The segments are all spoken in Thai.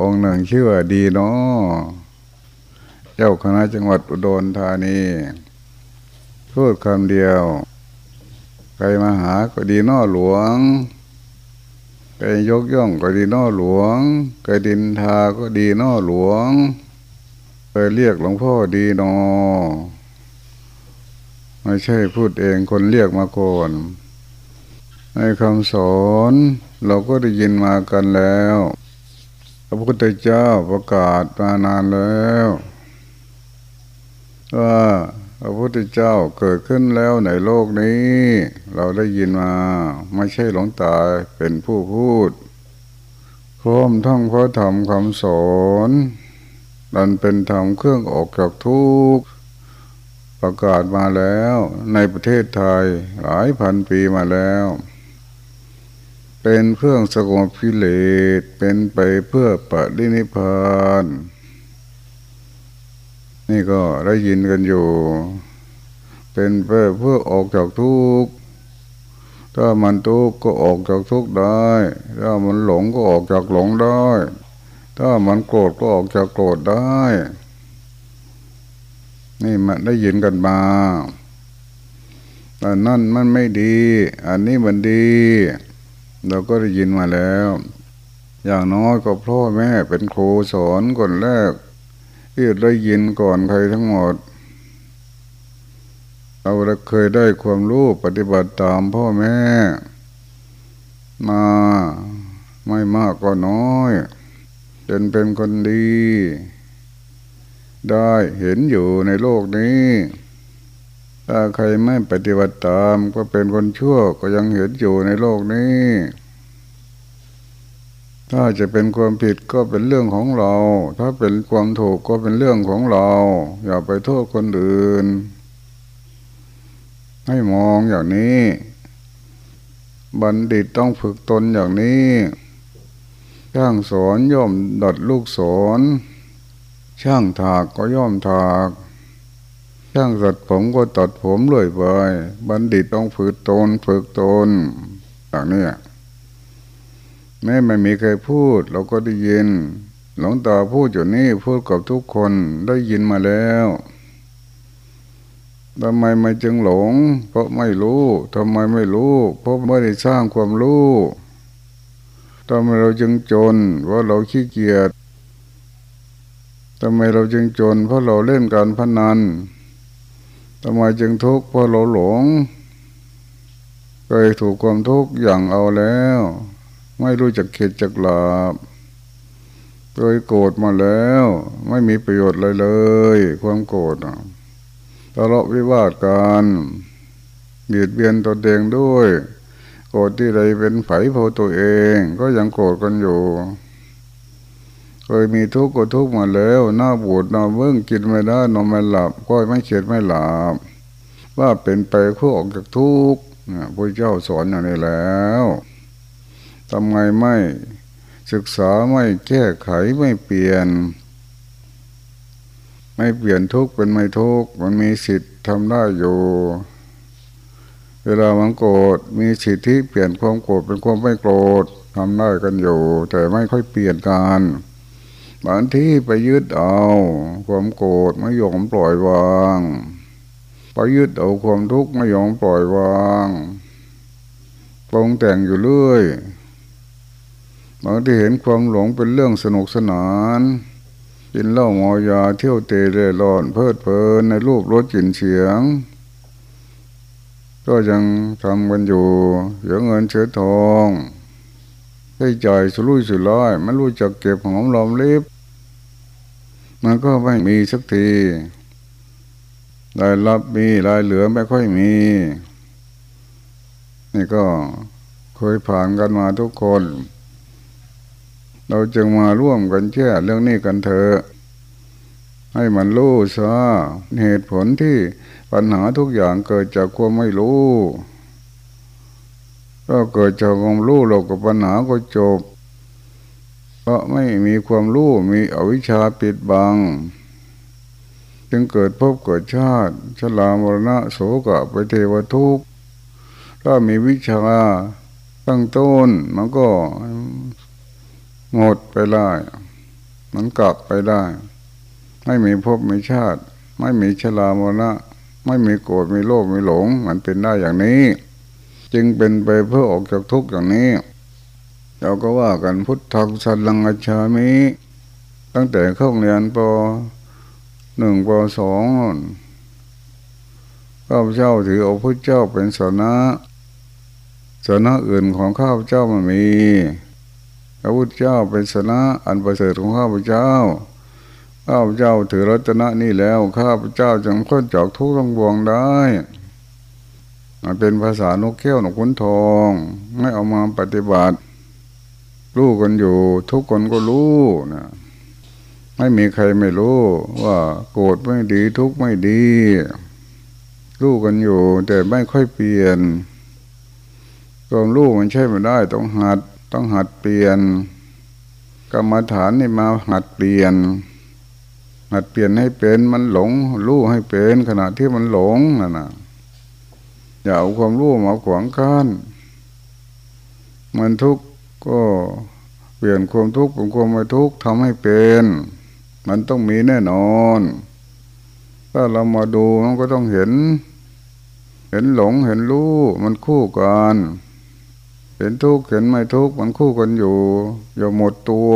องค์หนึ่งชื่อว่าดีเนาะเจ้าคณะจังหวัดอุดรธานีพูดคำเดียว ใครมาหาก็ดีนอหลวงใครยกย่องก็ดีนอหลวงใครดินทาก็ดีนอหลวงเคยเรียกหลวงพ่อดีนอไม่ใช่พูดเองคนเรียกมาก่อนในคำสอนเราก็ได้ยินมากันแล้ว ระพุทธเจ้าประกาศมานานแล้วว่าพระพุทธเจ้าเกิดขึ้นแล้วในโลกนี้ เราได้ยินมาไม่ใช่หลงตาเป็นผู้พูดพร้อมทั้งพระธรรมคำสอนนันเป็นธรรมเครื่องออกจากทุกข์ประกาศมาแล้ว ในประเทศไทยหลายพันปีมาแล้ว เป็นเครื่องสงบพิเลศเป็นไปเพื่อปฏินิพานนี่ก็ได้ยินกันอยู่ เป็นไปเพื่อออกจากทุกข์ถ้ามันทุกข์ก็ออกจากทุกข์ได้ ถ้ามันหลงก็ออกจากหลงได้ ถ้ามันโกรธก็ออกจากโกรธได้ นี่มันได้ยินกันมาอันนั่นมันไม่ดี อันนี้มันดี เราก็ได้ยินมาแล้ว อย่างน้อยก็พ่อแม่เป็นครูสอนคนแรกที่ได้ยินก่อนใครทั้งหมด เราเคยได้ความรู้ปฏิบัติตามพ่อแม่ มาไม่มากก็น้อยจนเป็นคนดี ได้เห็นอยู่ในโลกนี้ ถ้าใครไม่ปฏิบัติตามก็เป็นคนชั่วก็ยังเห็นอยู่ในโลกนี้ ถ้าจะเป็นความผิดก็เป็นเรื่องของเรา ถ้าเป็นความถูกก็เป็นเรื่องของเรา อย่าไปโทษคนอื่น ให้มองอย่างนี้ บัณฑิตต้องฝึกตนอย่างนี้ช่างสอนย่อมดัดลูกสอนช่างถากก็ย่อมถาก ช่างตัดผมก็ตัดผมเลยไปบัณฑิตต้องฝึกตนฝึกตนอย่างนี้แม้ไม่มีใครพูด เราก็ได้ยิน หลวงตาพูดอยู่นี่พูดกับทุกคนได้ยินมาแล้วทำไมไม่จึงหลง เพราะไม่รู้ทำไมไม่รู้ เพราะไม่ได้สร้างความรู้ทำไมเราจึงจน เพราะเราขี้เกียจทำไมเราจึงจน เพราะเราเล่นการพนัน ทำไมจึงทุกข์เพราะเราหลง เคยถูกความทุกข์อย่างเอาแล้ว ไม่รู้จักเข็ดจักหลาบเคยโกรธมาแล้ว ไม่มีประโยชน์เลยเลย ความโกรธทะเลาะวิวาทกันเบียดเบียนตัวเองด้วย โกรธที่ใดเป็นไฝโพตัวเอง ก็ยังโกรธกันอยู่ เคยมีทุกข์ก็ทุกข์มาแล้ว หน้าบูดน้าเบิ้งกินไม่ได้นอนไม่หลับก็ไม่เขียดไม่หลับว่าเป็นไปเพื่อออกจากทุกข์พระเจ้าสอนอย่างนี้แล้วทำไงไม่ศึกษาไม่แก้ไขไม่เปลี่ยน ไม่เปลี่ยนทุกข์เป็นไม่ทุกข์มันมีสิทธิ์ทำได้อยู่ เวลามันโกรธมีสิทธิเปลี่ยนความโกรธเป็นความไม่โกรธทำได้กันอยู่ แต่ไม่ค่อยเปลี่ยนกัน บางที่ไปยึดเอาความโกรธไม่ยอมปล่อยวางไปยึดเอาความทุกข์ไม่ยอมปล่อยวางปรงแต่งอยู่เรื่อยบางที่เห็นความหลงเป็นเรื่องสนุกสนานกินเหล้ามอยาเที่ยวเตะเร่ร่อนเพลิดเพลินในรูปรสกลิ่นเสียง ก็ยังทำกันอยู่เสียเงินเชื้อทองให้ใจสุรุ่ยสุร่ายไม่รู้จักเก็บหอมรอมริบ มันก็ไม่มีสักทีรายรับมีรายเหลือไม่ค่อยมี นี่ก็เคยผ่านกันมาทุกคน เราจึงมาร่วมกันแค่เรื่องนี้กันเถอะให้มันรู้ซะเหตุผลที่ปัญหาทุกอย่างเกิดจากความไม่รู้ ก็เกิดจากความรู้เรากับปัญหาก็จบ เพราะไม่มีความรู้มีอวิชชาปิดบัง จึงเกิดพบเกิดชาติ ชลามรณะโสกะไปเทวทุกข์ถ้ามีวิชาตั้งต้นมันก็หมดไปได้ มันกลับไปได้ ไม่มีภพมีชาติ ไม่มีชรามรณะ ไม่มีโกรธมีโลภมีหลง มันเป็นได้อย่างนี้ จึงเป็นไปเพื่อออกจากทุกข์อย่างนี้ เราก็ว่ากันพุทธังสันลังอชามิ ตั้งแต่เข้าเรียนปหนึ่งปสองข้าพเจ้าถือเอาพระเจ้าเป็นสนะสนะอื่นของข้าพเจ้ามันมีพระพุทธเจ้าเป็นสนะอันประเสริฐของข้าพเจ้า ข้าพเจ้าถือรัตนะนี่แล้ว ข้าพเจ้าจึงพ้นจากทุกข์ทั้งปวงได้มันเป็นภาษานกแก้วนกขุนทอง ไม่เอามาปฏิบัติ รู้กันอยู่ ทุกคนก็รู้นะไม่มีใครไม่รู้ ว่าโกรธไม่ดีทุกข์ไม่ดี รู้กันอยู่ แต่ไม่ค่อยเปลี่ยนความรู้มันใช่ไม่ได้ ต้องหัด ต้องหัดเปลี่ยน กรรมฐานนี่มาหัดเปลี่ยน หัดเปลี่ยนให้เป็นมันหลง รู้ให้เป็นขณะที่มันหลงนะนะอย่าเอาความรู้มาขวางกั้นมันทุกข์ ก็เปลี่ยนความทุกข์เป็นความไม่ทุกข์ทำให้เป็น มันต้องมีแน่นอน ถ้าเรามาดูมันก็ต้องเห็น เห็นหลงเห็นรู้มันคู่กันเห็นทุกข์เห็นไม่ทุกข์มันคู่กันอยู่ อย่าหมดตัว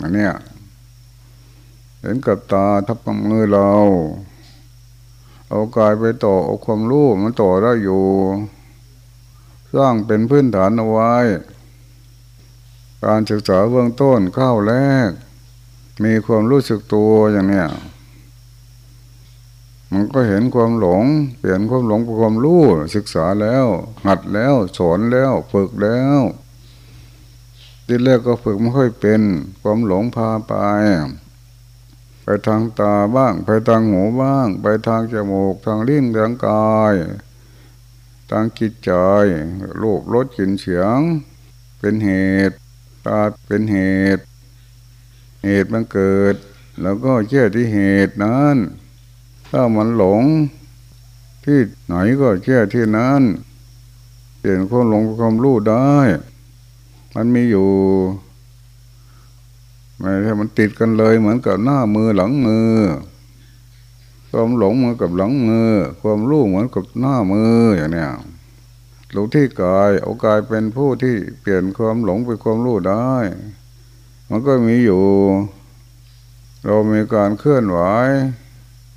อันเนี้ยเห็นกับตาทับกับมือเรา เอากายไปต่อเอาความรู้มันต่อได้อยู่ สร้างเป็นพื้นฐานเอาไว้ การศึกษาเบื้องต้นข้าวแรก มีความรู้สึกตัวอย่างเนี้ยมันก็เห็นความหลง เปลี่ยนความหลงเป็นความรู้ศึกษาแล้ว หัดแล้วสอนแล้วฝึกแล้วทีแรกก็ฝึกไม่ค่อยเป็น ความหลงพาไป ไปทางตาบ้าง ไปทางหูบ้าง ไปทางจมูก ทางลิ้นทางกาย ทางจิตใจรูปรสกลิ่นเสียง เป็นเหตุ ตาเป็นเหตุ เหตุมันเกิด แล้วก็แก้ที่เหตุนั้น ถ้ามันหลง ที่ไหนก็แก้ที่นั้น เปลี่ยนความหลงความรู้ได้ มันมีอยู่ไม่ใช่มันติดกันเลยเหมือนกับหน้ามือหลังมือ ความหลงเหมือนกับหลังมือ ความรู้เหมือนกับหน้ามืออย่างเนี้ย รู้ที่กายเอากายเป็นผู้ที่เปลี่ยนความหลงเป็นความรู้ได้ มันก็มีอยู่ เรามีการเคลื่อนไหว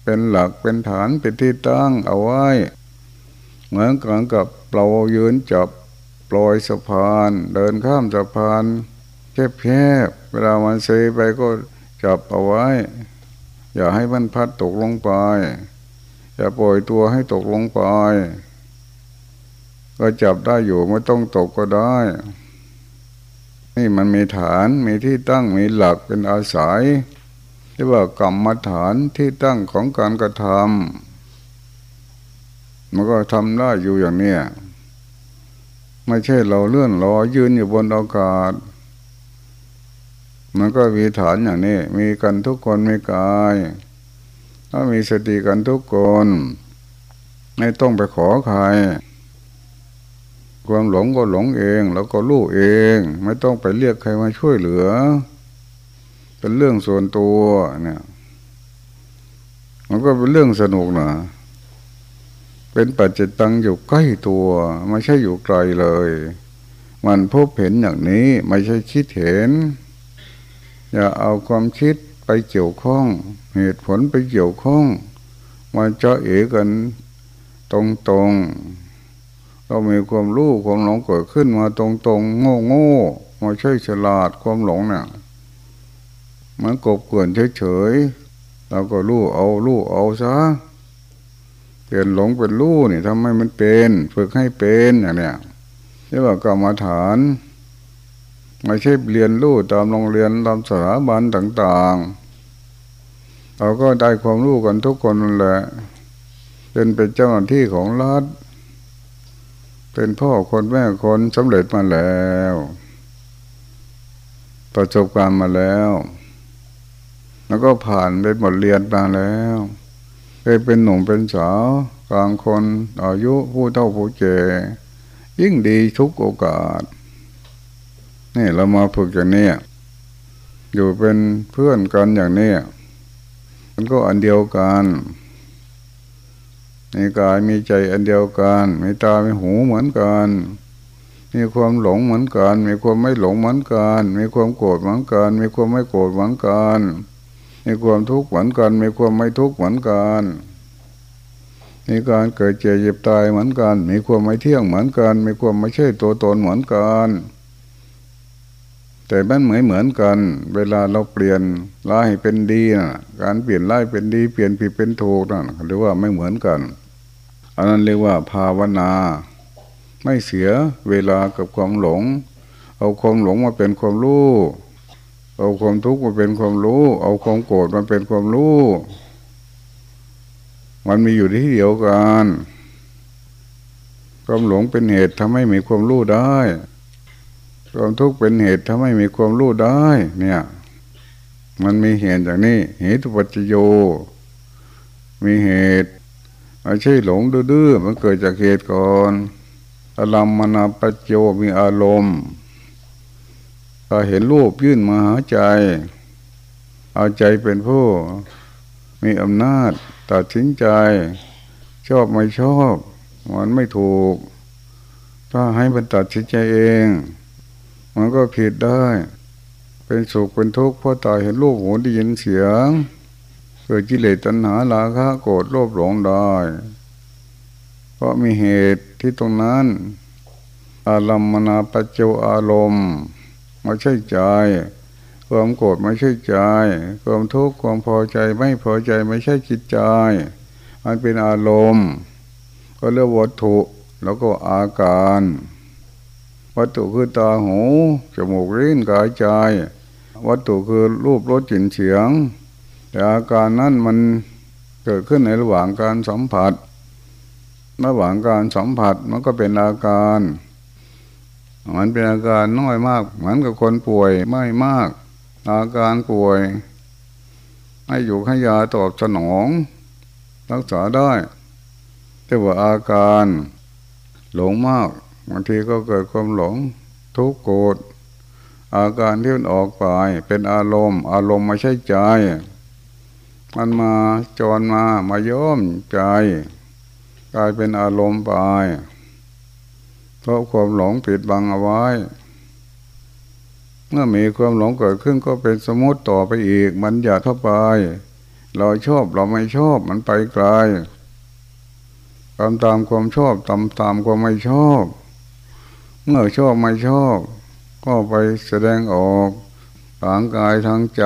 เป็นหลักเป็นฐานเป็นที่ตั้งเอาไว้ เหมือนกันกับเรายืนจับปล่อยสะพาน เดินข้ามสะพานแคบแคบเวลามันเซไปก็จับเอาไว้ อย่าให้มันพัดตกลงไป อย่าปล่อยตัวให้ตกลงไป ก็จับได้อยู่ไม่ต้องตกก็ได้ นี่มันมีฐานมีที่ตั้งมีหลักเป็นอาศัยเรียกว่ากรรมฐานที่ตั้งของการกระทำมันก็ทำได้อยู่อย่างเนี้ยไม่ใช่เราเลื่อนลอยยืนอยู่บนอากาศ มันก็มีฐานอย่างนี้ มีกันทุกคนมีกายถ้ามีสติกันทุกคน ไม่ต้องไปขอใคร ความหลงก็หลงเอง แล้วก็รู้เอง ไม่ต้องไปเรียกใครมาช่วยเหลือ เป็นเรื่องส่วนตัวเนี่ย มันก็เป็นเรื่องสนุกนะเป็นปัจจิตังอยู่ใกล้ตัวไม่ใช่อยู่ไกลเลย มันพบเห็นอย่างนี้ไม่ใช่คิดเห็น อย่าเอาความคิดไปเกี่ยวข้อง เหตุผลไปเกี่ยวข้องมันจะเอกันตรงตรง เรามีความรู้ความหลงเกิดขึ้นมาตรงตรงโง่โง่มาใช่ฉลาดความหลงเนี่ยมันกบเกินเฉยๆเราก็รู้เอารู้เอาซะเปลี่ยนหลงเป็นรู้นี่ทำให้มันเป็นฝึกให้เป็นอย่างเนี้ยเรียกว่ากรรมฐานไม่ใช่เรียนรู้ตามโรงเรียนตามสถาบันต่างๆ เราก็ได้ความรู้กันทุกคนนั่นแหละเป็นเป็นเจ้าหน้าที่ของรัฐ เป็นพ่อคนแม่คนสำเร็จมาแล้ว ประสบการณ์มาแล้ว แล้วก็ผ่านเป็นบทเรียนมาแล้วเคยเป็นหนุ่มเป็นสาวกลางคนอายุผู้เท่าผู้เจยิ่งดีทุกโอกาสนี่เรามาฝึกอย่างนี้อยู่เป็นเพื่อนกันอย่างนี้มันก็อันเดียวกัน มีกายมีใจอันเดียวกันมีตามีหูเหมือนกัน มีความหลงเหมือนกัน มีความไม่หลงเหมือนกัน มีความโกรธเหมือนกัน มีความไม่โกรธเหมือนกัน มีความทุกข์เหมือนกัน มีความไม่ทุกข์เหมือนกันมีการเกิดเจ็บเจ็บตายเหมือนกัน มีความไม่เที่ยงเหมือนกัน มีความไม่ใช่ตัวตนเหมือนกัน แต่มันเหมือนเหมือนกัน เวลาเราเปลี่ยนร้ายเป็นดีนะการเปลี่ยนร้ายเป็นดี เปลี่ยนผิดเป็นถูกนะหรือว่าไม่เหมือนกัน อันนั้นเรียกว่าภาวนา ไม่เสียเวลากับความหลง เอาความหลงมาเป็นความรู้เอาความทุกข์มาเป็นความรู้ เอาความโกรธมาเป็นความรู้ มันมีอยู่ที่เดียวกันความหลงเป็นเหตุทำให้มีความรู้ได้ ความทุกข์เป็นเหตุทำให้มีความรู้ได้ เนี่ย มันมีเหตุอย่างนี้ เหตุปัจจโย มีเหตุ ไม่ใช่หลงดื้อมันเกิดจากเหตุก่อนอารมมนาปัจมีอารมณ์ถ้าเห็นรูปยื่นมาหาใจ เอาใจเป็นผู้ มีอำนาจตัดสินใจ ชอบไม่ชอบ มันไม่ถูก ถ้าให้มันตัดสินใจเอง มันก็ผิดได้ เป็นสุขเป็นทุกข์เพราะตาเห็นรูปหูได้ยินเสียง เกิดกิเลสตัณหาลาคะโกรธโลภหลงได้เพราะมีเหตุที่ตรงนั้น อารมมนาปัจเจอารมณ์ไม่ใช่ใจความโกรธไม่ใช่ใจ ความทุกข์ความพอใจไม่พอใจไม่ใช่จิตใจ มันเป็นอารมณ์ ก็เรียกวัตถุแล้วก็อาการ วัตถุคือตาหูจมูกลิ้นกายใจ วัตถุคือรูปรสกลิ่นเสียง แต่อาการนั้นมันเกิดขึ้นในระหว่างการสัมผัส ระหว่างการสัมผัสมันก็เป็นอาการ มันเป็นอาการน้อยมาก เหมือนกับคนป่วยไม่มาก อาการป่วย ให้อยู่ให้ยาตอบสนอง รักษาได้แต่ว่าอาการหลงมากบางทีก็เกิดความหลงทุกข์โกรธอาการที่มันออกไปเป็นอารมณ์ อารมณ์ไม่ใช่ใจ มันมาจรมามาย้อมใจกลายเป็นอารมณ์ไปเพราะความหลงปิดบังเอาไว้ เมื่อมีความหลงเกิดขึ้นก็เป็นสมมติต่อไปอีก มันอยาเข้าไป เราชอบเราไม่ชอบมันไปไกลตามตามความชอบตามตามความไม่ชอบ เมื่อชอบไม่ชอบ ก็ไปแสดงออกางกายทางใจ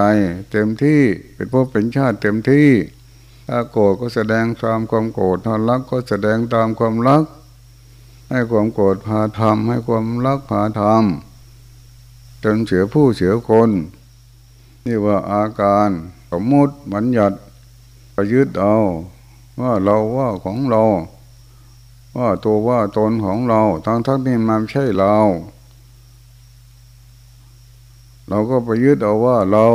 เต็มที่เป็นพวกเป็นชาติเต็มที่ ถ้าโกรธก็แสดงตามความโกรธถ้ารักก็แสดงตามความรัก ให้ความโกรธพาทำให้ความรักพาทำจนเสียผู้เสียคน นี่ว่าอาการสมมติบัญญัติประยึดเอาว่าเราว่าของเรา ว่าตัวว่าตนของเราทั้งทั้งนี้มันใช่เรา เราก็ไปยึดเอาว่าเรา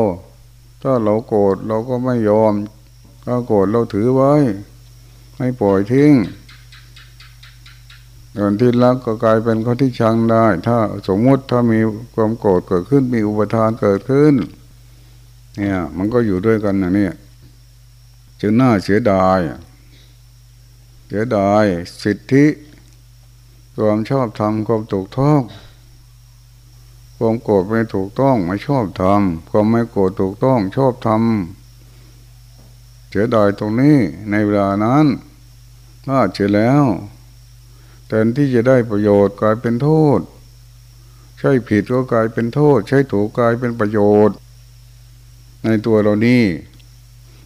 ถ้าเราโกรธเราก็ไม่ยอม ถ้าโกรธเราถือไว้ไม่ปล่อยทิ้งคนที่รักก็กลายเป็นคนที่ชังได้ ถ้าสมมติถ้ามีความโกรธเกิดขึ้นมีอุปทานเกิดขึ้น เนี่ยมันก็อยู่ด้วยกันอย่างนี้จึงน่าเสียดาย เสียดายสิทธิ ความชอบธรรมความถูกต้อง ความโกรธไม่ถูกต้องไม่ชอบทำความไม่โกรธถูกต้องชอบทำเสียดายตรงนี้ในเวลานั้นน่าเสียแล้วแทนที่จะได้ประโยชน์กลายเป็นโทษ ใช่ผิดก็กลายเป็นโทษ ใช่ถูกกลายเป็นประโยชน์ ในตัวเรานี่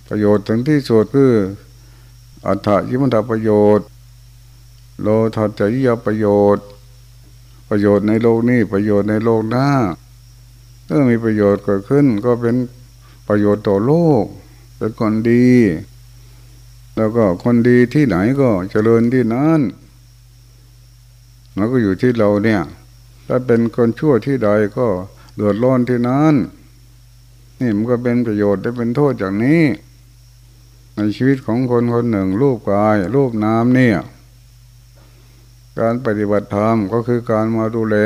ประโยชน์ถึงที่สุดคืออัตถยิมันตประโยชน์โลทัตจริยประโยชน์ ประโยชน์ในโลกนี้ประโยชน์ในโลกหน้าเมื่อมีประโยชน์เกิดขึ้น ก็เป็นประโยชน์ต่อโลก เป็นคนดี แล้วก็คนดีที่ไหนก็เจริญที่นั้นมันก็อยู่ที่เราเนี่ย ถ้าเป็นคนชั่วที่ใดก็เดือดร้อนที่นั้นนี่มันก็เป็นประโยชน์ได้เป็นโทษอย่างนี้ ในชีวิตของคนคนหนึ่งรูปกายรูปน้ำเนี่ย การปฏิบัติธรรมก็คือการมาดูแล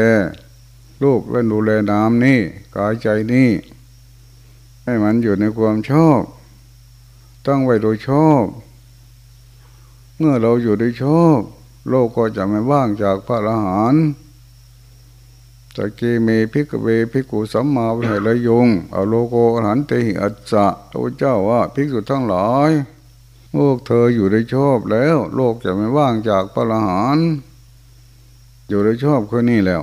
รูปและดูแลน้ำนี่กายใจนี่ให้มันอยู่ในความชอบตั้งไว้โดยชอบ เมื่อเราอยู่โดยชอบ โลกก็จะไม่ว่างจากพระอรหันต์อิเม จะ ภิกขเว ภิกขู สัมมาวิหะเรยยุง อะสุญโญ โลโก อะระหันเตหิอัสสะพระพุทธเจ้าว่าภิกษุทั้งหลายพวกเธออยู่ได้ชอบแล้ว โลกจะไม่ว่างจากพระอรหันต์ อยู่ได้ชอบแค่นี้แล้ว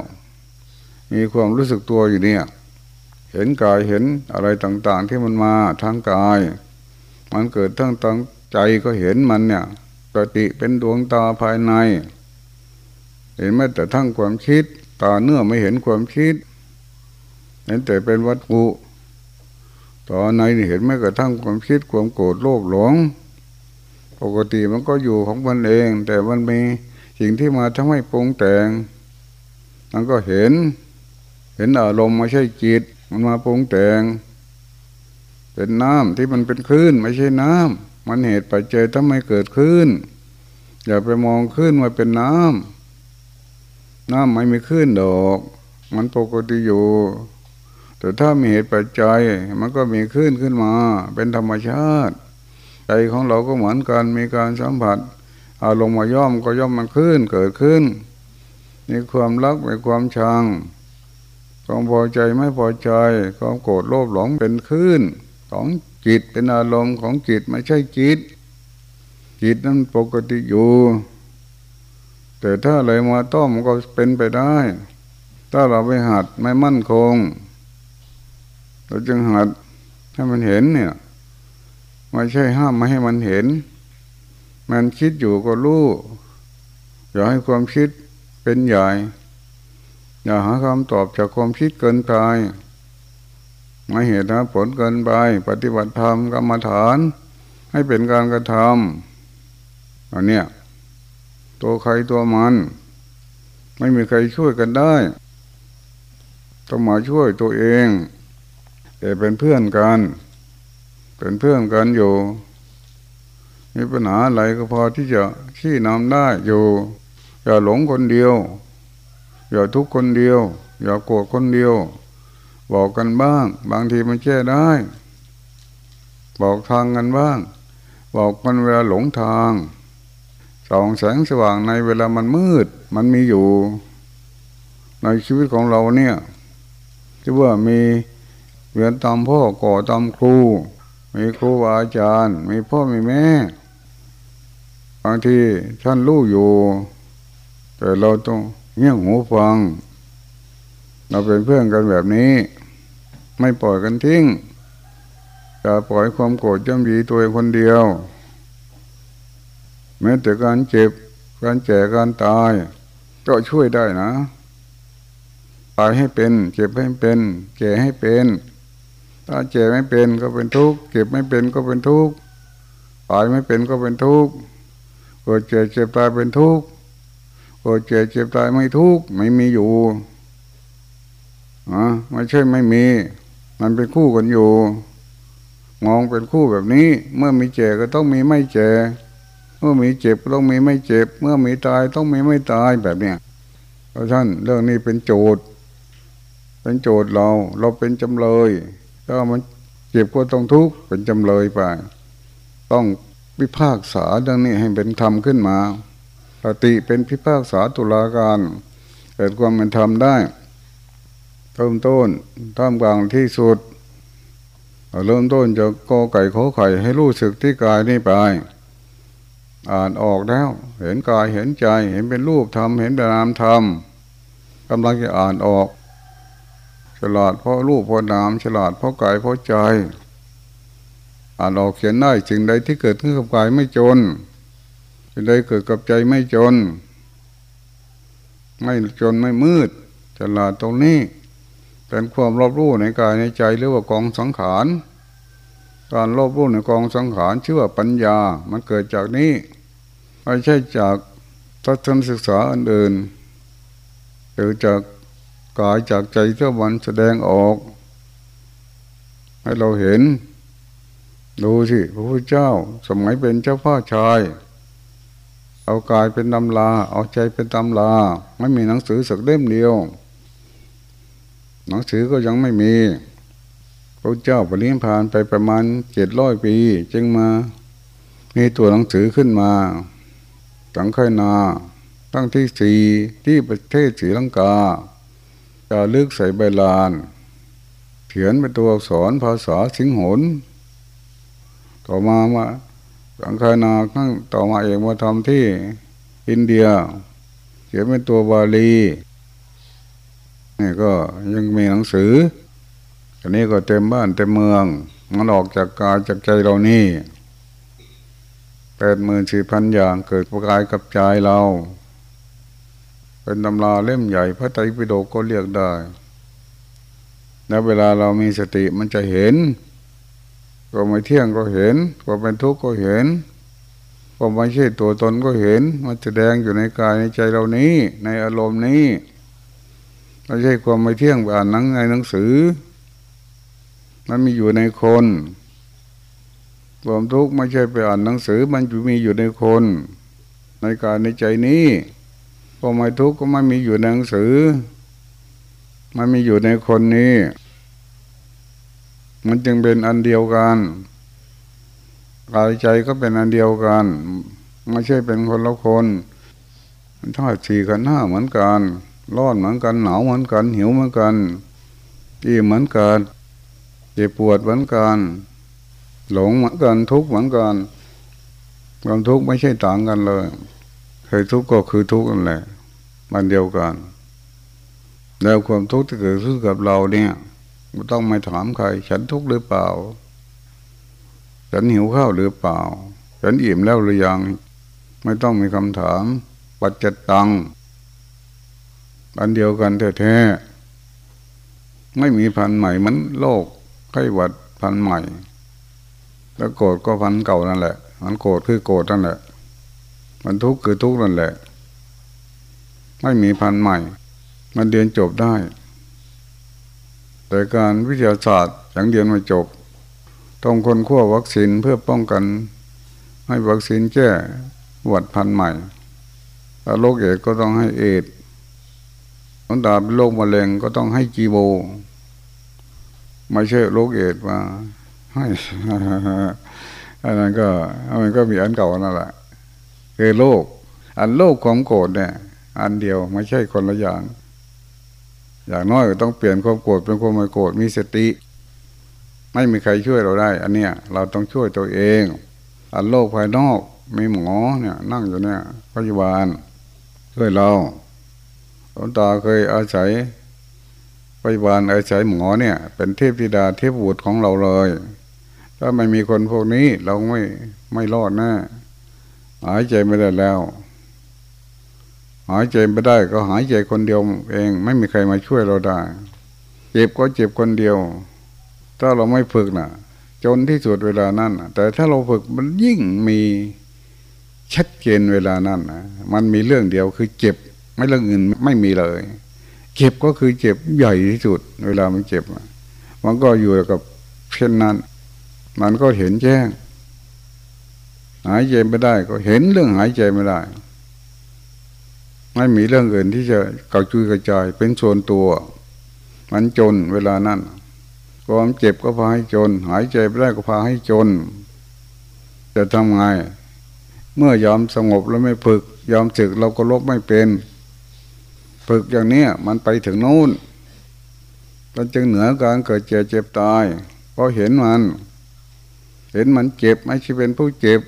มีความรู้สึกตัวอยู่เนี่ย เห็นกายเห็นอะไรต่างๆ ที่มันมาทางกาย มันเกิดทั้งตั้งใจก็เห็นมันเนี่ยปติเป็นดวงตาภายใน เห็นแม้แต่ทั้งความคิด ตาเนื้อไม่เห็นความคิด เห็นแต่เป็นวัตถุตอนในเห็นแม้กระทั่งความคิดความโกรธโลภหลง ปกติมันก็อยู่ของมันเอง แต่มันมี สิ่งที่มาทำให้ปรุงแต่งมันก็เห็น เห็นอารมณ์ไม่ใช่จิต มันมาปรุงแต่ง เป็นน้ำที่มันเป็นคลื่นไม่ใช่น้ำมันเหตุปัจจัยทำให้เกิดคลื่นอย่าไปมองคลื่นว่าเป็นน้ำน้ำไม่มีคลื่นดอก มันปกติอยู่ แต่ถ้ามีเหตุปัจจัย มันก็มีคลื่นขึ้นมา เป็นธรรมชาติ ใจของเราก็เหมือนกันมีการสัมผัส อารมณ์มาย่อมก็ย่อมมันขึ้นเกิดขึ้น มีความรักมีความชังความพอใจไม่พอใจความโกรธโลภหลงเป็นคลื่นของจิตเป็นอารมณ์ของจิตไม่ใช่จิต จิตนั้นปกติอยู่ แต่ถ้าอะไรมาต้อมก็เป็นไปได้ ถ้าเราไปหัดไม่มั่นคง เราจึงหัดให้มันเห็นเนี่ย ไม่ใช่ห้ามไม่ให้มันเห็น มันคิดอยู่ก็รู้อย่าให้ความคิดเป็นใหญ่ อย่าหาคำตอบจากความคิดเกินไปไม่เหตุนะผลเกินไป ปฏิบัติธรรมกรรมฐาน ให้เป็นการกระทำอันเนี้ยตัวใครตัวมัน ไม่มีใครช่วยกันได้ ต้องมาช่วยตัวเองแต่เป็นเพื่อนกัน เป็นเพื่อนกันอยู่ มีปัญหาอะไรก็พอที่จะขี้นำได้อยู่ อย่าหลงคนเดียว อย่าทุกคนเดียว อย่าโกรธคนเดียว บอกกันบ้าง บางทีมันแก้ได้ บอกทางกันบ้าง บอกมันเวลาหลงทางส่องแสงสว่างในเวลามันมืด มันมีอยู่ ในชีวิตของเราเนี่ยที่ว่ามีเรียนตามพ่อก่อตามครู มีครูอาจารย์ มีพ่อมีแม่บางทีท่านรู้อยู่ แต่เราต้องเงี่ยหูฟัง เราเป็นเพื่อนกันแบบนี้ ไม่ปล่อยกันทิ้งจะปล่อยความโกรธย่ำยีตัวเองคนเดียว แม้แต่การเจ็บการแก่การตาย ก็ช่วยได้นะ ตายให้เป็น เจ็บให้เป็น แก่ให้เป็น ถ้าแก่ไม่เป็นก็เป็นทุกข์เก็บไม่เป็นก็เป็นทุกข์ตายไม่เป็นก็เป็นทุกข์เกิดเจ็บเจ็บตายเป็นทุกข์เกิดเจ็บเจ็บตายไม่ทุกข์ไม่มีอยู่อะไม่ใช่ไม่มี มันเป็นคู่กันอยู่ มองเป็นคู่แบบนี้ เมื่อมีเจ็บก็ต้องมีไม่เจ็บเมื่อมีเจ็บต้องมีไม่เจ็บ เมื่อมีตายต้องมีไม่ตายแบบเนี้ยเพราะท่านเรื่องนี้เป็นโจทย์ เป็นโจทย์เรา เราเป็นจำเลย ถ้ามันเจ็บก็ต้องทุกข์เป็นจำเลยไป ต้องพิพากษาเรื่องนี้ให้เป็นธรรมขึ้นมาปฏิเป็นพิพากษาตุลาการเกิดความเป็นธรรมได้เริ่มต้นท่ามกลางที่สุดเริ่มต้นจะกอไก่ขอไข่ให้รู้สึกที่กายนี่ไป อ่านออกแล้ว เห็นกายเห็นใจ เห็นเป็นรูปธรรมเห็นเป็นนามธรรมกำลังจะอ่านออก ฉลาดเพราะรูปเพราะนาม ฉลาดเพราะกายเพราะใจอ่านออกเขียนได้สิ่งใดที่เกิดขึ้นกับกายไม่จนสิ่งใดเกิดกับใจไม่จน ไม่จนไม่มืด ฉลาดตรงนี้เป็นความรอบรู้ในกายในใจหรือว่ากองสังขารการรอบรู้ในกองสังขารชื่อว่าปัญญา มันเกิดจากนี้ไม่ใช่จากทัศนศึกษาอันอื่นหรือจาก กายจากใจเท่าวันแสดงออก ให้เราเห็น ดูสิพระพุทธเจ้า สมัยเป็นเจ้าพ่อชาย เอากายเป็นตำลา เอาใจเป็นตำลา ไม่มีหนังสือสักเล่มเดียว หนังสือก็ยังไม่มี พระเจ้าปรินิพานไปประมาณเจ็ดร้อยปี จึงมา มีตัวหนังสือขึ้นมาสังไคนาตั้งที่สี่ที่ประเทศศรีลังกา จะลึกใส่ใบลานเขียนเป็นตัวอักษรภาษาสิงหนต่อมามาสังไคนาตั้งต่อมาเองมาทำที่อินเดีย เขียนเป็นตัวบาลีนี่ก็ยังมีหนังสืออันนี้ก็เต็มบ้านเต็มเมือง มันออกจากกายจากใจเรานี่แปดหมื่นสี่พันอย่างเกิดประกายกับใจเรา เป็นตำราเล่มใหญ่พระไตรปิฎกก็เรียกได้ แล้วเวลาเรามีสติมันจะเห็นก็ไม่เที่ยงก็เห็นก็เป็นทุกข์ก็เห็นก็ไม่ใช่ตัวตนก็เห็น มันแสดงอยู่ในกายในใจเรานี้ ในอารมณ์นี้ไม่ใช่ความไม่เที่ยงอ่านหนังในหนังสือ มันมีอยู่ในคนความทุกข์ไม่ใช่ไปอ่านหนังสือ มันอยู่มีอยู่ในคน ในกายในใจนี้ ความไม่ทุกข์ก็ไม่มีอยู่ในหนังสือ มันมีอยู่ในคนนี้ มันจึงเป็นอันเดียวกันกายใจก็เป็นอันเดียวกันไม่ใช่เป็นคนละคนมันธาตุสี่กันห้าเหมือนกันร้อนเหมือนกันหนาวเหมือนกัน หิวเหมือนกันอิ่มเหมือนกันเจ็บปวดเหมือนกัน หลงเหมือนกันทุกข์เหมือนกันความทุกข์ไม่ใช่ต่างกันเลย เคยทุกข์ก็คือทุกข์นั่นแหละมันเดียวกันแล้วความทุกข์ที่เกิดขึ้นกับเราเนี่ยไม่ต้องไม่ถามใคร ฉันทุกข์หรือเปล่า ฉันหิวข้าวหรือเปล่า ฉันอิ่มแล้วหรือยัง ไม่ต้องมีคำถาม ปัจจตัง อันเดียวกันแท้ๆไม่มีพันใหม่มันโลกไข้หวัดพันใหม่ แล้วโกรธก็พันเก่านั่นแหละ มันโกรธคือโกรธนั่นแหละ มันทุกข์คือทุกข์นั่นแหละ ไม่มีพันใหม่ มันเรียนจบได้ แต่การวิทยาศาสตร์อย่างเรียนไม่จบ ต้องคนขั้ววัคซีนเพื่อป้องกัน ให้วัคซีนแก้หวัดพันใหม่ถ้าโรคเอดก็ต้องให้เอดหลวงตาเป็นโรคมะเร็งก็ต้องให้จีโบ ไม่ใช่โรคเอดมาให้อันนั้นก็ มันก็มีอันเก่านั่นแหละ คือโรคอันโรคความโกรธเนี่ยอันเดียวไม่ใช่คนละอย่าง อย่างน้อยก็ต้องเปลี่ยนความโกรธเป็นความไม่โกรธมีสติ ไม่มีใครช่วยเราได้ อันเนี้ยเราต้องช่วยตัวเอง อันโรคภายนอกมีหมอเนี่ย นั่งอยู่เนี่ยพยาบาลช่วยเราหลวงตาเคยอาศัยพยาบาลอาศัยหมอเนี่ย เป็นเทพธิดาเทพบุตรของเราเลย ถ้าไม่มีคนพวกนี้เราไม่ไม่รอดแนะ่ หายใจไม่ได้แล้ว หายใจไม่ได้ก็หายใจคนเดียวเอง ไม่มีใครมาช่วยเราได้ เจ็บก็เจ็บคนเดียว ถ้าเราไม่ฝึกนะ่ะ จนที่สุดเวลานั้นแต่ถ้าเราฝึกมันยิ่งมีชัดเจนเวลานั้นนะมันมีเรื่องเดียวคือเจ็บ ไม่เรื่องอื่นไม่มีเลย เจ็บก็คือเจ็บใหญ่ที่สุด เวลามันเจ็บมันก็อยู่กับเช่นนั้น มันก็เห็นแจ้ง หายใจไม่ได้ ก็เห็นเรื่องหายใจไม่ได้ ไม่มีเรื่องอื่นที่จะเกาจุยกระจายเป็นส่วนตัว มันจนเวลานั้นความเจ็บก็พาให้จน หายใจไม่ได้ก็พาให้จน จะทำไง เมื่อยอมสงบแล้วไม่ฝึก ยอมศึกเราก็ลบไม่เป็น ฝึกอย่างนี้มันไปถึงนู้นมันจึงเหนือการเกิดเจ็บเจ็บตาย เพราะเห็นมัน เห็นมันเจ็บไม่ใช่เป็นผู้เจ็บ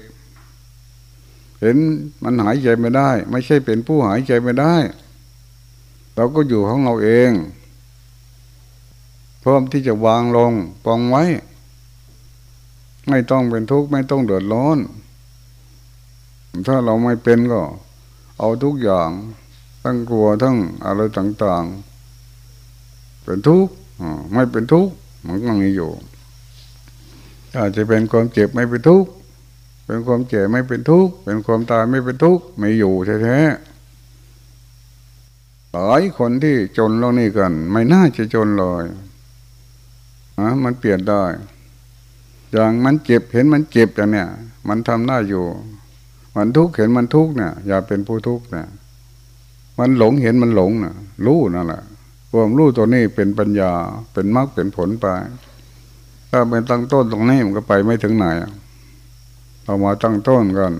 เห็นมันหายใจไม่ได้ ไม่ใช่เป็นผู้หายใจไม่ได้ เราก็อยู่ของเราเองพร้อมที่จะวางลงปองไว้ ไม่ต้องเป็นทุกข์ไม่ต้องเดือดร้อน ถ้าเราไม่เป็นก็ เอาทุกอย่างทั้งกลัวทั้งอะไรต่างๆ เป็นทุกข์ไม่เป็นทุกข์มันก็มีอยู่อาจจะเป็นความเจ็บไม่เป็นทุกข์ เป็นความเจ็บไม่เป็นทุกข์เป็นความตายไม่เป็นทุกข์ไม่อยู่แท้ๆหลายคนที่จนเร่านี่กัน ไม่น่าจะจนเลยนะมันเปลี่ยนได้ อย่างมันเจ็บเห็นมันเจ็บอย่างเนี้ยมันทำได้อยู่ มันทุกข์เห็นมันทุกข์เนี่ยอย่าเป็นผู้ทุกข์เนี่ยมันหลงเห็นมันหลงนะรู้นั่นแหละความรู้ตัวนี้เป็นปัญญาเป็นมรรคเป็นผลไป ถ้าเป็นตั้งต้นตรงนี้มันก็ไปไม่ถึงไหน เอามาตั้งต้นกัน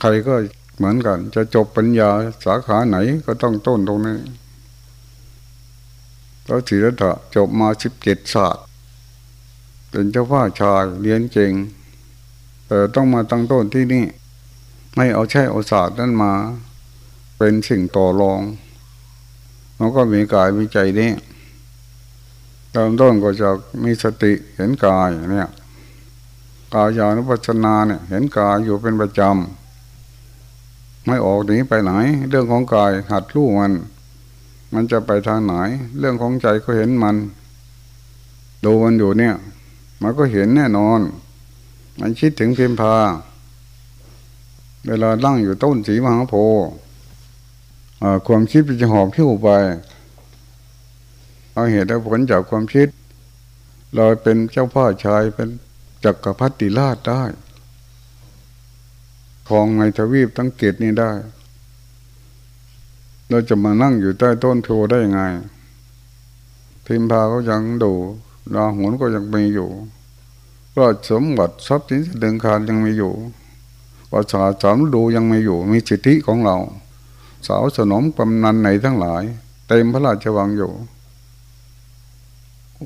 ใครก็เหมือนกัน จะจบปัญญาสาขาไหนก็ต้องต้นตรงนี้แล้วศิลธะจบมาสิบเจ็ดศาสตร์ เป็นเจ้าพ่าชายเรียนเก่งแต่ต้องมาตั้งต้นที่นี่ ไม่เอาใช่เอาศาสตร์นั้นมา เป็นสิ่งต่อรองมันก็มีกายมีใจนี่ตอนต้นก็จะมีสติเห็นกายเนี่ย กายานุปัสนาเนี่ย เห็นกายอยู่เป็นประจำไม่ออกหนีไปไหน เรื่องของกายหัดรู้มัน มันจะไปทางไหน เรื่องของใจก็เห็นมันดูมันอยู่เนี่ย มันก็เห็นแน่นอน มันคิดถึงพียมพา เวลาลั่งอยู่ต้นสีมหาโพธิ์ความคิดมันจะหอบพิ้วไป เอาเหตุและผลจากความคิดเราเป็นเจ้าพ่อชายเป็น จักรพรรดิราชได้ของในทวีปตั้งเกตนี้ได้ เราจะมานั่งอยู่ใต้ต้นโพได้ไง พิมพาก็ยังดูลาหุนก็ยังมีอยู่ราชสมบัติทรัพย์สินเดินคารยังมีอยู่ภาษาสามดูยังมีอยู่ มีสิทธิของเรา สาวสนมกำนันไหนทั้งหลาย เต็มพระราชวังอยู่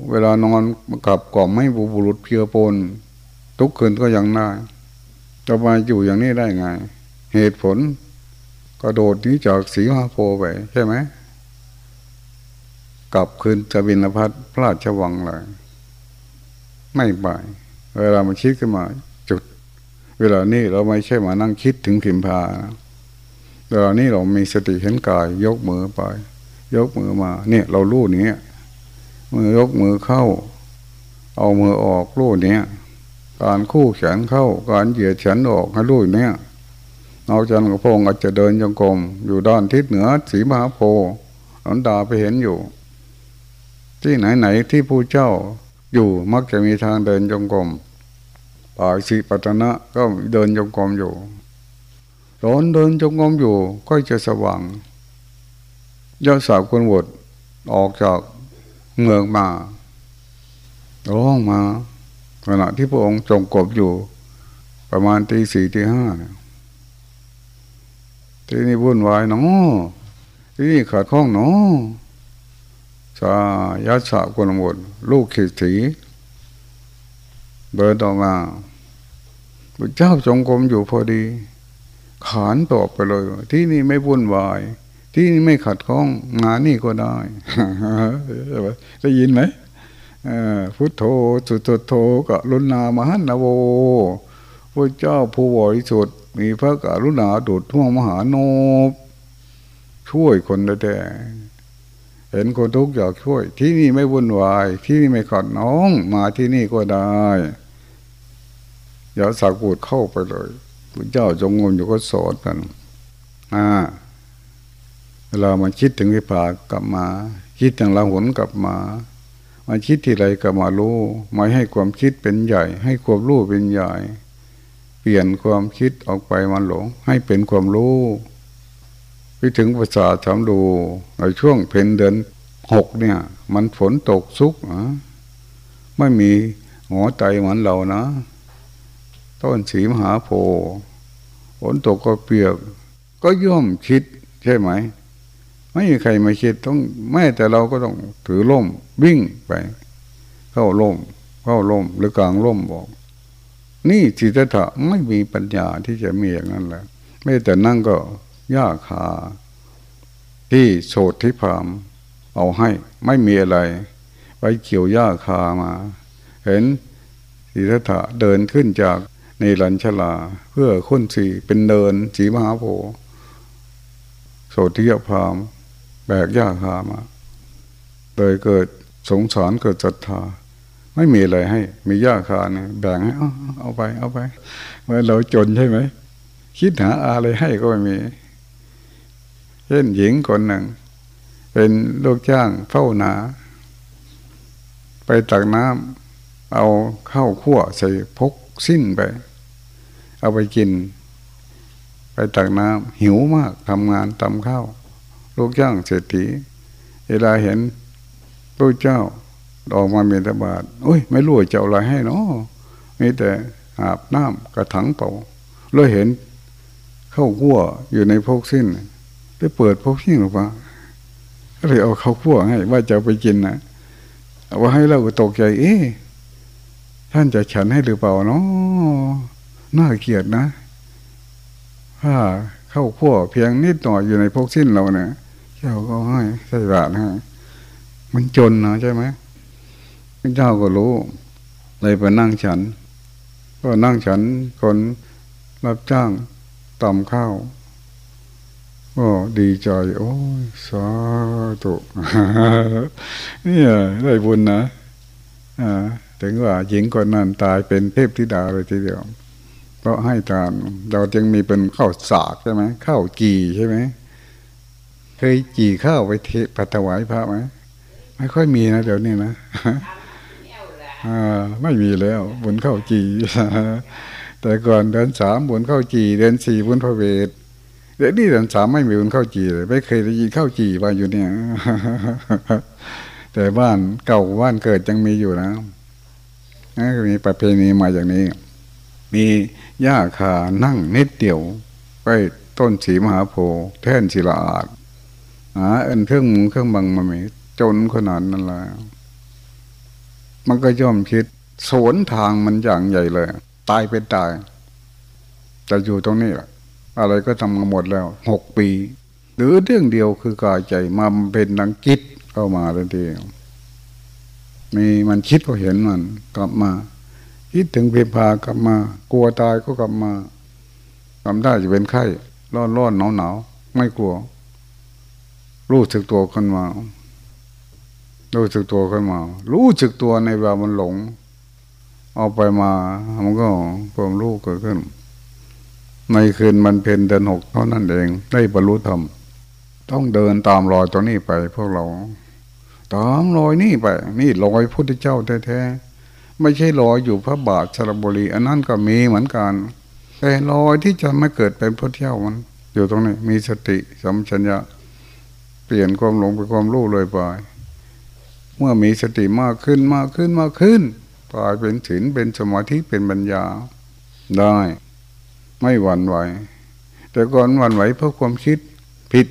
เวลานอนกับกล่อมไม่บุบุรุษเพียปน ทุกคืนก็ยังได้จะมาอยู่อย่างนี้ได้ไง เหตุผลกระโดดนี้จากสีมาโพไปใช่ไหมกลับคืนจะบินพัทพระราชวังเลยไม่ไปเวลามาคิดขึ้นมา จุด เวลานี้เราไม่ใช่มานั่งคิดถึงพิมพานะเวลานี้เรามีสติเห็นกาย ยกมือไป ยกมือมา เนี่ย เราลู่นี้มือยกมือเข้า เอามือออกรูดเนี้ย การคู่แขนเข้าการเหยียดแขนออกให้รูดเนี้ยเอาจันกระพงอาจจะเดินจงกรมอยู่ด้านทิศเหนือสีมหาโพธิ์นันดาไปเห็นอยู่ ที่ไหนไหนที่ผู้เจ้าอยู่มักจะมีทางเดินจงกรมป่าสีปัตนะก็เดินจงกรมอยู่ตอนเดินจงกรมอยู่ก็จะสว่างยอดสาวคนวดออกจากเมืองมาร้องมา ขณะที่พระองค์จงกบอยู่ ประมาณตีสี่ตีห้าที่นี่วุ่นวายเนาะที่นี่ขาดข้องเนาะสายัสะกุลหมดลูกขีดสีเบิดออกมาพระเจ้าจงกรมอยู่พอดี ขานตอบไปเลย ที่นี่ไม่วุ่นวาย ที่นี่ไม่ขัดข้อง งานนี่ก็ได้ ได้ยินไหม พุทโธสุตโธกะลุนามหันนโวพระเจ้าผู้บริสุทธิ์มีพระกรุณาดุดท่วงมหาโนบช่วยคนแต่เห็นคนทุกข์อยากช่วย ที่นี่ไม่วุ่นวาย ที่นี่ไม่ขัดน้อง มาที่นี่ก็ได้ อย่าสักปูดเข้าไปเลยพระเจ้าจงงนอยู่ก็สอนกันอ่าเวลามันคิดถึงวิปากกลับมา คิดถึงลาหุนกลับมา มาคิดที่ไรก็มารู้มาให้ความคิดเป็นใหญ่ ให้ความรู้เป็นใหญ่ เปลี่ยนความคิดออกไปมันหลง ให้เป็นความรู้ไปถึงภาษาทำดูในช่วงเพนเดือนหกเนี่ย มันฝนตกซุกอะไม่มีหัวใจเหมือนเรานะ ต้นสีมหาโพฝนตกก็เปียก ก็ย่อมคิดใช่ไหม ไม่มีใครมาคิดต้องแม้แต่เราก็ต้องถือล่มวิ่งไป เข้าล่ม เข้าล่มหรือกลางล่มบอก นี่จิตตะไม่มีปัญญาที่จะมีอย่างนั้นแหละไม่แต่นั่งก็ยากขาที่โสดที่พามเอาให้ไม่มีอะไร ไปเกี่ยวหญ้าคามา เห็นสิทธะเดินขึ้นจากในลันชลา เพื่อค้นสีเป็นเดินสีมหาโพโสธิยพาม แบกยาคามาเลยเกิดสงสารเกิดศรัทธา ไม่มีอะไรให้ มียาคาเนี่ยแบ่งให้เอาเอาไป เอาไปเมื่อเราจนใช่ไหมคิดหาอะไรให้ก็ไม่มีเช่นหญิงคนหนึ่ง เป็นลูกจ้างเฝ้านา ไปตักน้ำเอาข้าวคั่วใส่พกสิ้นไป เอาไปกิน ไปตักน้ำหิวมากทำงานตำข้าว ลูกจ้างเศรษฐีเวลาเห็นพระเจ้าออกมาเมตบาทโอ้ย ไม่รู้จะเอาอะไรให้เนาะมีแต่อาบน้ำกระถังเป่าเราเห็นเข้าขั้วอยู่ในพกสิ้นไปเปิดพกสิ้นหรือเปล่าก็เลยเอาเข้าขั้วให้ ว่าจะไปกินนะเอาว่าให้เราตกใจ เอ๊ะท่านจะฉันให้หรือเปล่าเนาะน่าเกลียดนะถ้าเข้าขั้วเพียงนิดหน่อยอยู่ในพกสิ้นเราเนี่ย เจ้าก็ให้ใส่บาตรให้มันจนนะใช่ไหมพระเจ้าก็รู้ เลยไปนั่งฉัน ก็นั่งฉันคนรับจ้างตำข้าวก็ดีใจ โอ้ยสาธุนี่ได้บุญนะอ่าถึงว่าหญิงคนนั้นตายเป็นเทพธิดาเลยทีเดียว เพราะให้ทาน เราจึงมีเป็นข้าวสากใช่ไหมข้าวกีใช่ไหม เคยจีข้าวไปเทปถวายพระไหมไม่ค่อยมีนะเดี๋ยวนี้นะไม่มีแล้วบุญข้าวจีแต่ก่อนเดือนสามบุญข้าวจีเดือนสี่บุญพระเวทเดี๋ยวนี้เดือนสามไม่มีบุญข้าวจีเลย ไม่เคยได้ยินข้าวจีมาอยู่เนี่ย แต่บ้านเก่าบ้านเกิดยังมีอยู่นะนี่มีประเพณีมาอย่างนี้ มีหญ้าคานั่งนิดเดียว ไปต้นสีมหาโพธิ์แท่นศิลาอาด หาเอ็นเครื่องมือเครื่องบังมาไม่จนขนาดนั้นแล้ว มันก็ย่อมคิดสวนทางมันอย่างใหญ่เลย ตายเป็นตาย แต่อยู่ตรงนี้แหละอะไรก็ทำมาหมดแล้วหกปี หรือเรื่องเดียวคือกายใจมาเป็นนังคิดเข้ามาทันทีมีมันคิดก็เห็นมัน กลับมา คิดถึงเพพากลับมา กลัวตายก็กลับมาทำได้จะเป็นไข้ร้อนร้อนหนาวหนาวไม่กลัว รู้สึกตัวขึ้นมา รู้สึกตัวขึ้นมา รู้สึกตัวในเวลามันหลง เอาไปมา มันก็ความรู้เกิดขึ้น ในคืนมันเพนเดือนหกเท่านั้นเองได้บรรลุธรรม ต้องเดินตามรอยตัวนี้ไป พวกเรา ตามรอยนี่ไป นี่รอยพุทธเจ้าแท้ๆ ไม่ใช่รอยอยู่พระบาทสระบุรี อันนั้นก็มีเหมือนกัน แต่รอยที่จะไม่เกิดเป็นพุทธเจ้ามัน อยู่ตรงนี้มีสติสัมชัญญะ เปลี่ยนความหลงเป็นความรู้เลยไปเมื่อมีสติมากขึ้นมากขึ้นมากขึ้นกลายเป็นศีลเป็นสมาธิเป็นปัญญา ได้ ไม่หวั่นไหว แต่ก่อนหวั่นไหวเพราะความคิดผิด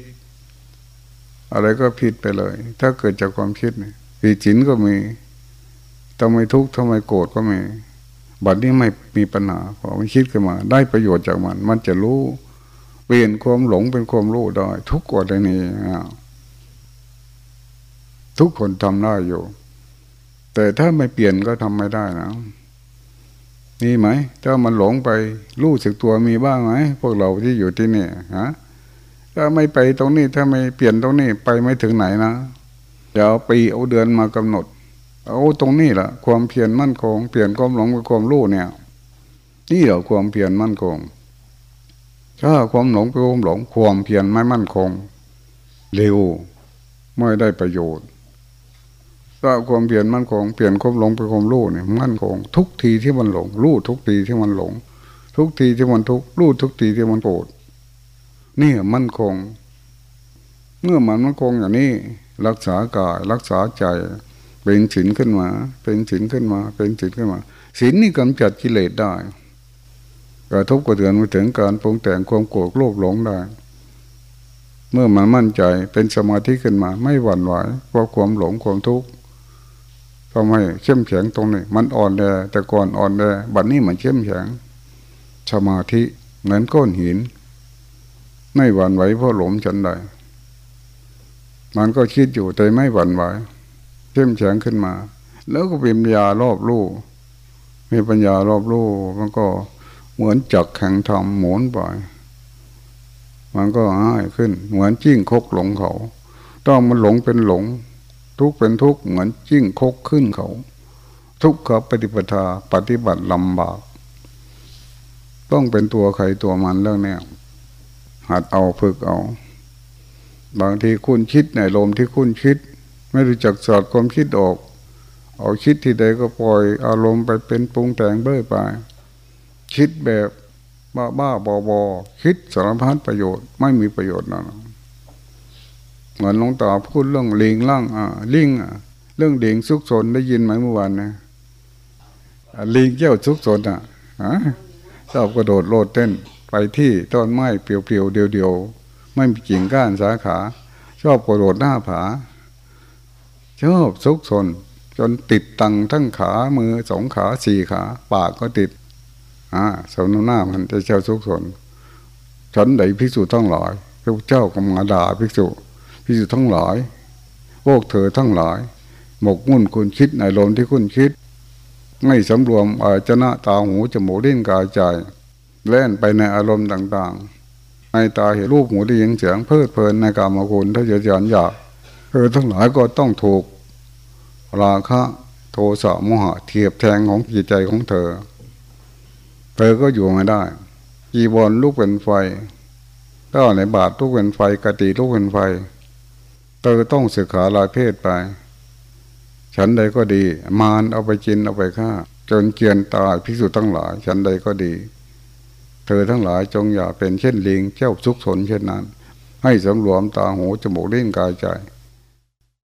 อะไรก็ผิดไปเลย ถ้าเกิดจากความคิดผิดศีลก็มีทำไมทุกข์ทำไมโกรธก็มีบัดนี้ไม่มีปัญหาพอมันคิดขึ้นมา ได้ประโยชน์จากมัน มันจะรู้เปลี่ยนความหลงเป็นความรู้ได้ ทุกกรณีอ่า ทุกคนทำได้อยู่ แต่ถ้าไม่เปลี่ยนก็ทำไม่ได้นะมีไหม ถ้ามันหลงไปรู้สึกตัวมีบ้างไหมพวกเราที่อยู่ที่นี่ฮะถ้าไม่ไปตรงนี้ถ้าไม่เปลี่ยนตรงนี้ไปไม่ถึงไหนนะเดี๋ยวปีเอาเดือนมากำหนด เอาตรงนี้แหละความเพียรมั่นคง เปลี่ยนความหลงเป็นความรู้เนี่ย นี่เหรอความเพียรมั่นคงถ้าความหลงเป็นความหลงความเพียรไม่มั่นคง เร็วไม่ได้ประโยชน์ ถ้าความเปลี่ยนมั่นคงเปลี่ยนความหลงเป็นความรู้เนี่ยมั่นคงทุกทีที่มันหลงรู้ทุกทีที่มันหลง ทุกทีที่มันทุกรู้ทุกทีที่มันโกรธนี่มั่นคง เมื่อมันมั่นคงอย่างนี้ รักษากายรักษาใจ เป็นศีลขึ้นมา เป็นศีลขึ้นมา เป็นศีลขึ้นมาศีลนี่กำจัดกิเลสได้กระทบกระเทือนมาถึงการปรุงแต่งความโกรธโลภหลงได้เมื่อมันมั่นใจเป็นสมาธิขึ้นมา ไม่หวั่นไหวเพราะความหลงความทุกข์ ทำให้เข้มแข็งตรงนี้ มันอ่อนแอแต่ก่อนอ่อนแอบัดนี้มันเข้มแข็งสมาธิเหมือนก้อนหิน ไม่หวั่นไหวเพราะหลงฉันใดมันก็คิดอยู่แต่ไม่หวั่นไหวเข้มแข็งขึ้นมา แล้วก็เป็นปัญญารอบรู้มีปัญญารอบรู้มันก็เหมือนจักแข่งทำหมุนไปมันก็ง่ายขึ้น เหมือนจิ้งคกหลงเขา ต้องมันหลงเป็นหลง ทุกเป็นทุกเหมือนจิ้งคกขึ้นเขา ทุกขปฏิปทาปฏิบัติลำบาก ต้องเป็นตัวใครตัวมันเรื่องนี้หัดเอาฝึกเอา บางทีคุณคิดในลมที่คุณคิด ไม่รู้จักสอดความคิดออก เอาคิดที่ใดก็ปล่อยอารมณ์ไปเป็นปรุงแต่งเบ้อไป คิดแบบบ้าบ้าบอบอคิดสารพัดประโยชน์ไม่มีประโยชน์นะ เหมือนหลวงตาพูดเรื่องลิงล่างอะลิงอะเรื่องลิงซุกซนได้ยินไหมเมื่อวานนะลิงเจ้าซุกซนอะชอบกระโดดโลดเต้นไปที่ต้นไม้เปลี่ยวๆเดียวๆไม่มีกิ่งก้านสาขา ชอบกระโดดหน้าผา ชอบซุกซนจนติดตังทั้งขามือสองขาสี่ขา ปากก็ติด อ่าสมน้ำหน้ามันจะเจ้าซุกซนฉันใดพิสูจทั้งหลายพระเจ้าก็มาด่าพิสูจ พิสูจทั้งหลายพวกเธอทั้งหลาย หมกมุ่นคุณคิดในลมที่คุณคิด ไม่สำรวมอาจนะตาหูจมูกลิ้นกายใจแล่นไปในอารมณ์ต่างๆในตาเห็นรูปหูได้ยินเสียงเพลิดเพลินในกามคุณถ้าจะยันอยากเธอทั้งหลายก็ต้องถูก ราคะโทสะโมหะเทียบแทงของจิตใจของเธอ เธอก็อยู่ไม่ได้จีบอลลูกเป็นไฟถ้าในบาทลูกเป็นไฟกติลูกเป็นไฟ เธอต้องศึกษาลายเพศไป ฉันใดก็ดี มารเอาไปจินเอาไปฆ่า จนเกียนตายพิสูจทั้งหลาย ฉันใดก็ดี เธอทั้งหลายจงอย่าเป็นเช่นลิงเจ้าซุกสนเช่นนั้น ให้สำรวมตาหูจมูกลิ้นกายใจ